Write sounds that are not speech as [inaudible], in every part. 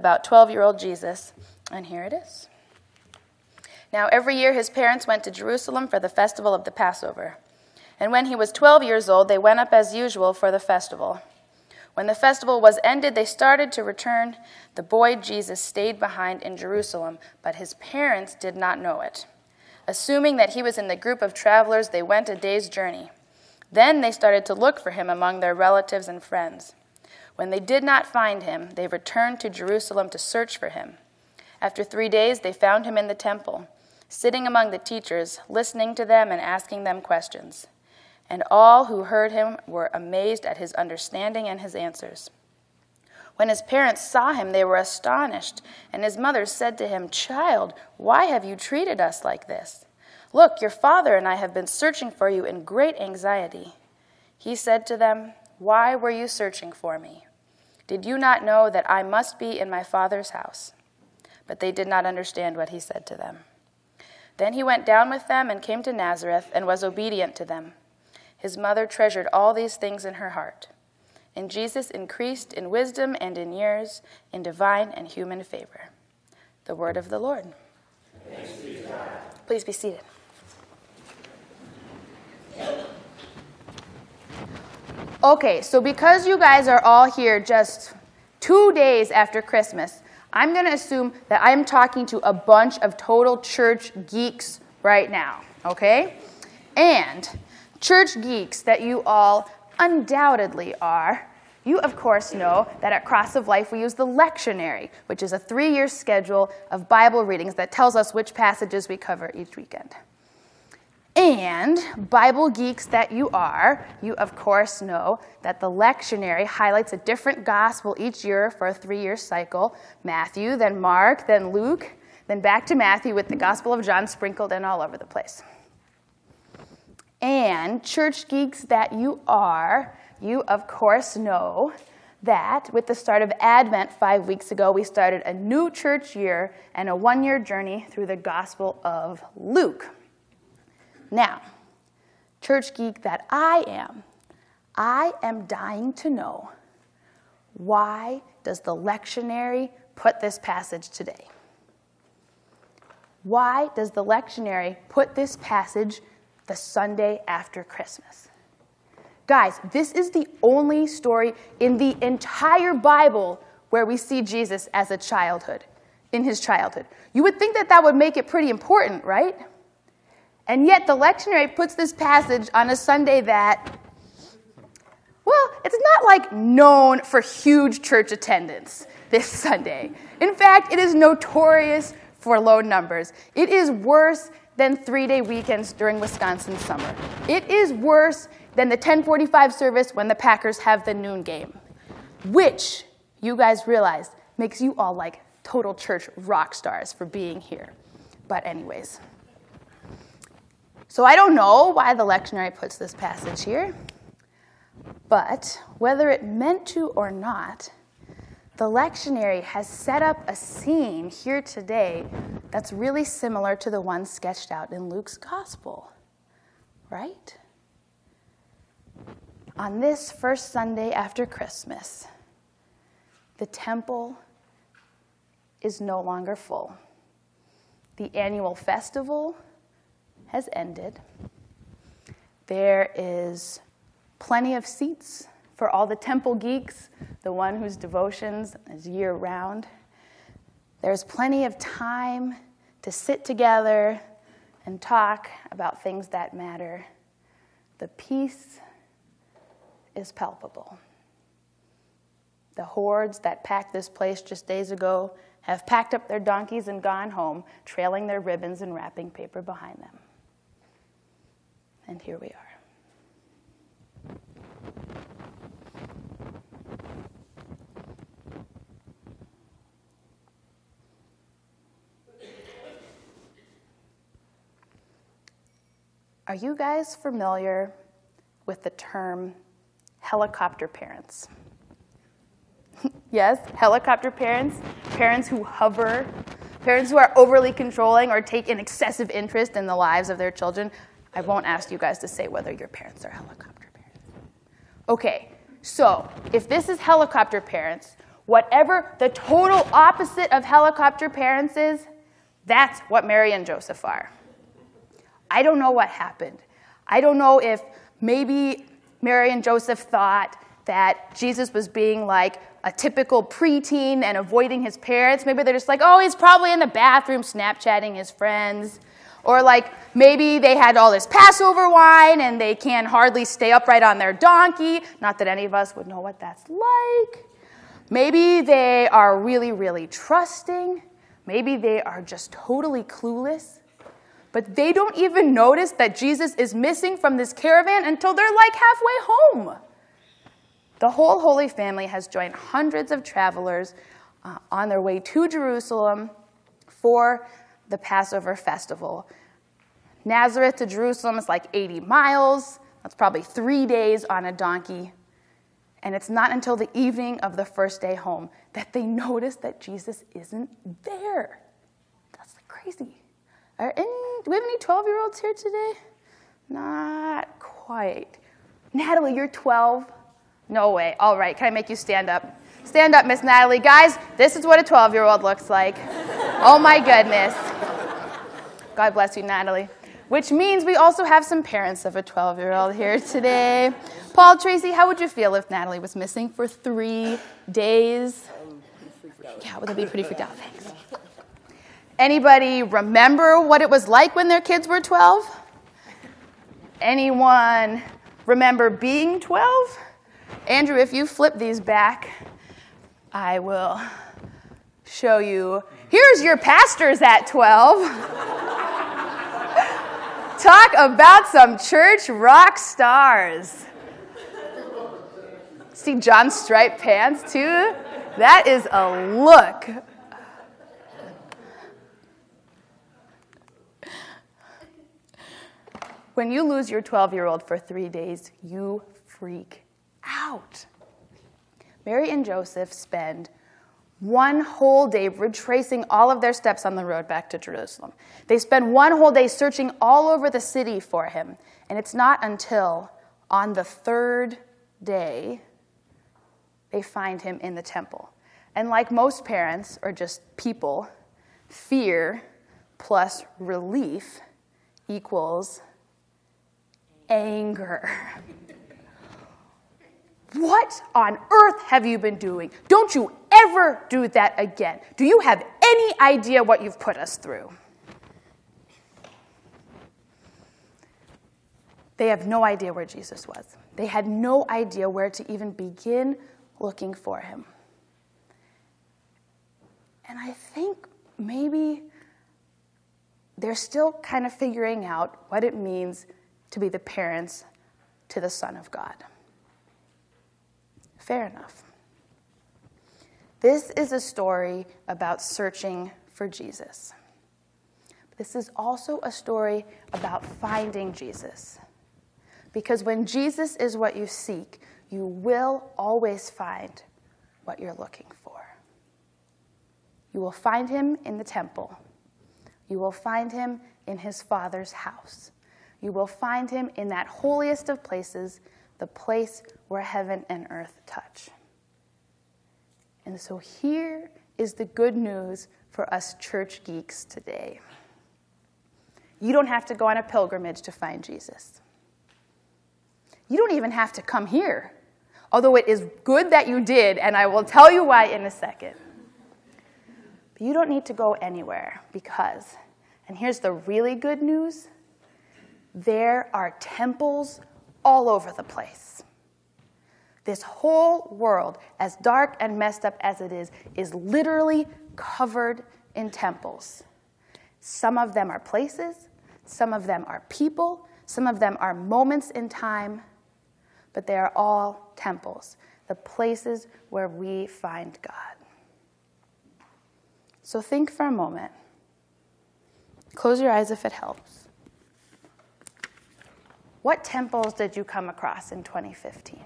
about 12 year old Jesus, and here it is. Now, every year his parents went to Jerusalem for the festival of the Passover. And when he was 12 years old, they went up as usual for the festival. When the festival was ended, they started to return. The boy Jesus stayed behind in Jerusalem, but his parents did not know it. Assuming that he was in the group of travelers, they went a day's journey. Then they started to look for him among their relatives and friends. When they did not find him, they returned to Jerusalem to search for him. After three days, they found him in the temple, sitting among the teachers, listening to them and asking them questions. And all who heard him were amazed at his understanding and his answers. When his parents saw him, they were astonished, and his mother said to him, Child, why have you treated us like this? Look, your father and I have been searching for you in great anxiety. He said to them, Why were you searching for me? Did you not know that I must be in my father's house? But they did not understand what he said to them. Then he went down with them and came to Nazareth and was obedient to them. His mother treasured all these things in her heart. And Jesus increased in wisdom and in years, in divine and human favor. The word of the Lord. Be Please be seated. Okay, so because you guys are all here just two days after Christmas, I'm going to assume that I'm talking to a bunch of total church geeks right now, okay? And church geeks that you all undoubtedly are, you of course know that at Cross of Life we use the lectionary, which is a three year schedule of Bible readings that tells us which passages we cover each weekend. And Bible geeks that you are, you of course know that the lectionary highlights a different gospel each year for a three year cycle Matthew, then Mark, then Luke, then back to Matthew with the Gospel of John sprinkled in all over the place. And church geeks that you are, you of course know that with the start of Advent five weeks ago, we started a new church year and a one year journey through the Gospel of Luke. Now, church geek that I am, I am dying to know why does the lectionary put this passage today? Why does the lectionary put this passage the Sunday after Christmas. Guys, this is the only story in the entire Bible where we see Jesus as a childhood, in his childhood. You would think that that would make it pretty important, right? And yet the lectionary puts this passage on a Sunday that, well, it's not like known for huge church attendance this Sunday. In fact, it is notorious for low numbers. It is worse than three day weekends during Wisconsin summer. It is worse than the 1045 service when the Packers have the noon game, which you guys realize makes you all like total church rock stars for being here. But, anyways. So, I don't know why the lectionary puts this passage here, but whether it meant to or not, the lectionary has set up a scene here today that's really similar to the one sketched out in Luke's gospel, right? On this first Sunday after Christmas, the temple is no longer full. The annual festival has ended. There is plenty of seats for all the temple geeks, the one whose devotions is year round. There's plenty of time to sit together and talk about things that matter. The peace is palpable. The hordes that packed this place just days ago have packed up their donkeys and gone home, trailing their ribbons and wrapping paper behind them. And here we are. Are you guys familiar with the term helicopter parents? [laughs] yes, helicopter parents, parents who hover, parents who are overly controlling or take an excessive interest in the lives of their children. I won't ask you guys to say whether your parents are helicopter parents. Okay, so if this is helicopter parents, Whatever the total opposite of helicopter parents is, that's what Mary and Joseph are. I don't know what happened. I don't know if maybe Mary and Joseph thought that Jesus was being like a typical preteen and avoiding his parents. Maybe they're just like, oh, he's probably in the bathroom Snapchatting his friends. Or like maybe they had all this Passover wine and they can hardly stay upright on their donkey. Not that any of us would know what that's like. Maybe they are really, really trusting. Maybe they are just totally clueless. But they don't even notice that Jesus is missing from this caravan until they're like halfway home. The whole Holy Family has joined hundreds of travelers uh, on their way to Jerusalem for the Passover festival. Nazareth to Jerusalem is like 80 miles. That's probably three days on a donkey. And it's not until the evening of the first day home that they notice that Jesus isn't there. That's crazy. Are any, do we have any 12 year olds here today? Not quite. Natalie, you're 12. No way. All right, can I make you stand up? Stand up, Miss Natalie. Guys, this is what a 12 year old looks like. oh my goodness. God bless you, Natalie. Which means we also have some parents of a 12 year old here today. Paul, Tracy, how would you feel if Natalie was missing for three days? Yeah, would they be pretty freaked out? Thanks. Anybody remember what it was like when their kids were 12? Anyone remember being 12? Andrew, if you flip these back, I will show you. Here's your pastors at 12. [laughs] Talk about some church rock stars. See John Stripe pants too? That is a look. When you lose your 12 year old for three days, you freak out. Mary and Joseph spend one whole day retracing all of their steps on the road back to Jerusalem. They spend one whole day searching all over the city for him. And it's not until on the third day they find him in the temple. And like most parents, or just people, fear plus relief equals anger. [laughs] What on earth have you been doing? Don't you ever do that again. Do you have any idea what you've put us through? They have no idea where Jesus was. They had no idea where to even begin looking for him. And I think maybe they're still kind of figuring out what it means to be the parents to the Son of God. Fair enough. This is a story about searching for Jesus. This is also a story about finding Jesus. Because when Jesus is what you seek, you will always find what you're looking for. You will find him in the temple. You will find him in his Father's house. You will find him in that holiest of places, the place where heaven and earth touch. And so here is the good news for us church geeks today. You don't have to go on a pilgrimage to find Jesus. You don't even have to come here, although it is good that you did, and I will tell you why in a second. But you don't need to go anywhere because, and here's the really good news there are temples all over the place. This whole world, as dark and messed up as it is, is literally covered in temples. Some of them are places, some of them are people, some of them are moments in time, but they are all temples, the places where we find God. So think for a moment. Close your eyes if it helps. What temples did you come across in 2015?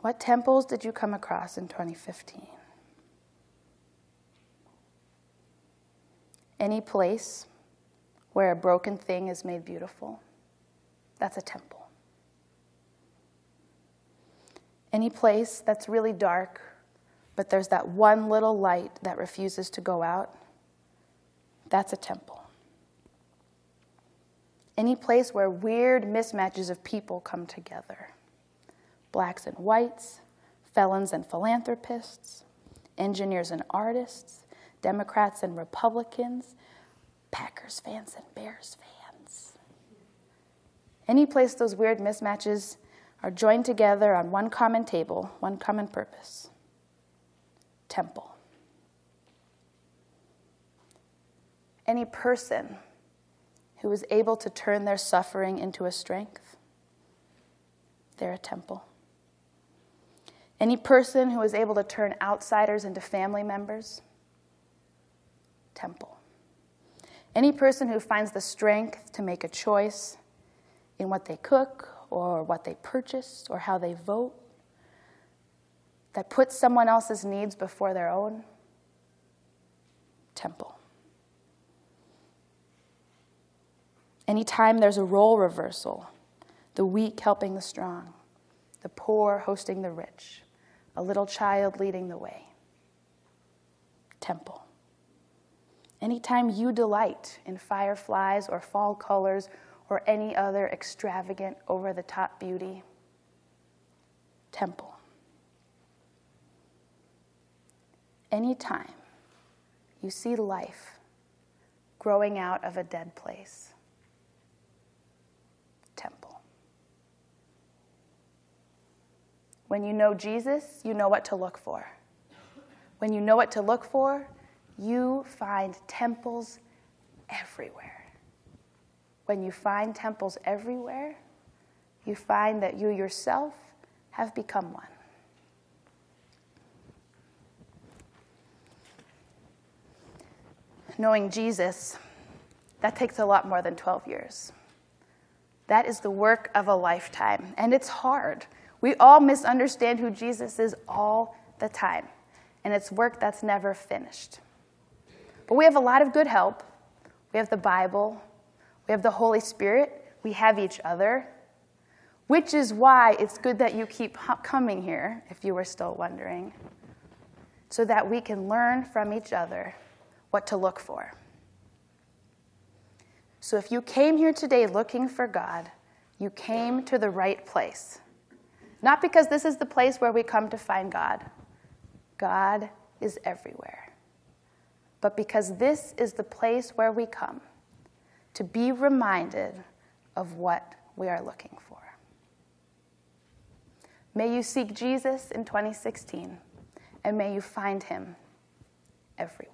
What temples did you come across in 2015? Any place where a broken thing is made beautiful, that's a temple. Any place that's really dark, but there's that one little light that refuses to go out, that's a temple. Any place where weird mismatches of people come together blacks and whites, felons and philanthropists, engineers and artists, Democrats and Republicans, Packers fans and Bears fans. Any place those weird mismatches are joined together on one common table, one common purpose temple. Any person who is able to turn their suffering into a strength, they're a temple. Any person who is able to turn outsiders into family members, temple. Any person who finds the strength to make a choice in what they cook or what they purchase or how they vote, that puts someone else's needs before their own, temple. Anytime there's a role reversal, the weak helping the strong, the poor hosting the rich, a little child leading the way. Temple. Anytime you delight in fireflies or fall colors or any other extravagant, over the top beauty, temple. Anytime you see life growing out of a dead place, When you know Jesus, you know what to look for. When you know what to look for, you find temples everywhere. When you find temples everywhere, you find that you yourself have become one. Knowing Jesus, that takes a lot more than 12 years. That is the work of a lifetime, and it's hard. We all misunderstand who Jesus is all the time, and it's work that's never finished. But we have a lot of good help. We have the Bible, we have the Holy Spirit, we have each other, which is why it's good that you keep coming here, if you were still wondering, so that we can learn from each other what to look for. So if you came here today looking for God, you came to the right place. Not because this is the place where we come to find God. God is everywhere. But because this is the place where we come to be reminded of what we are looking for. May you seek Jesus in 2016, and may you find him everywhere.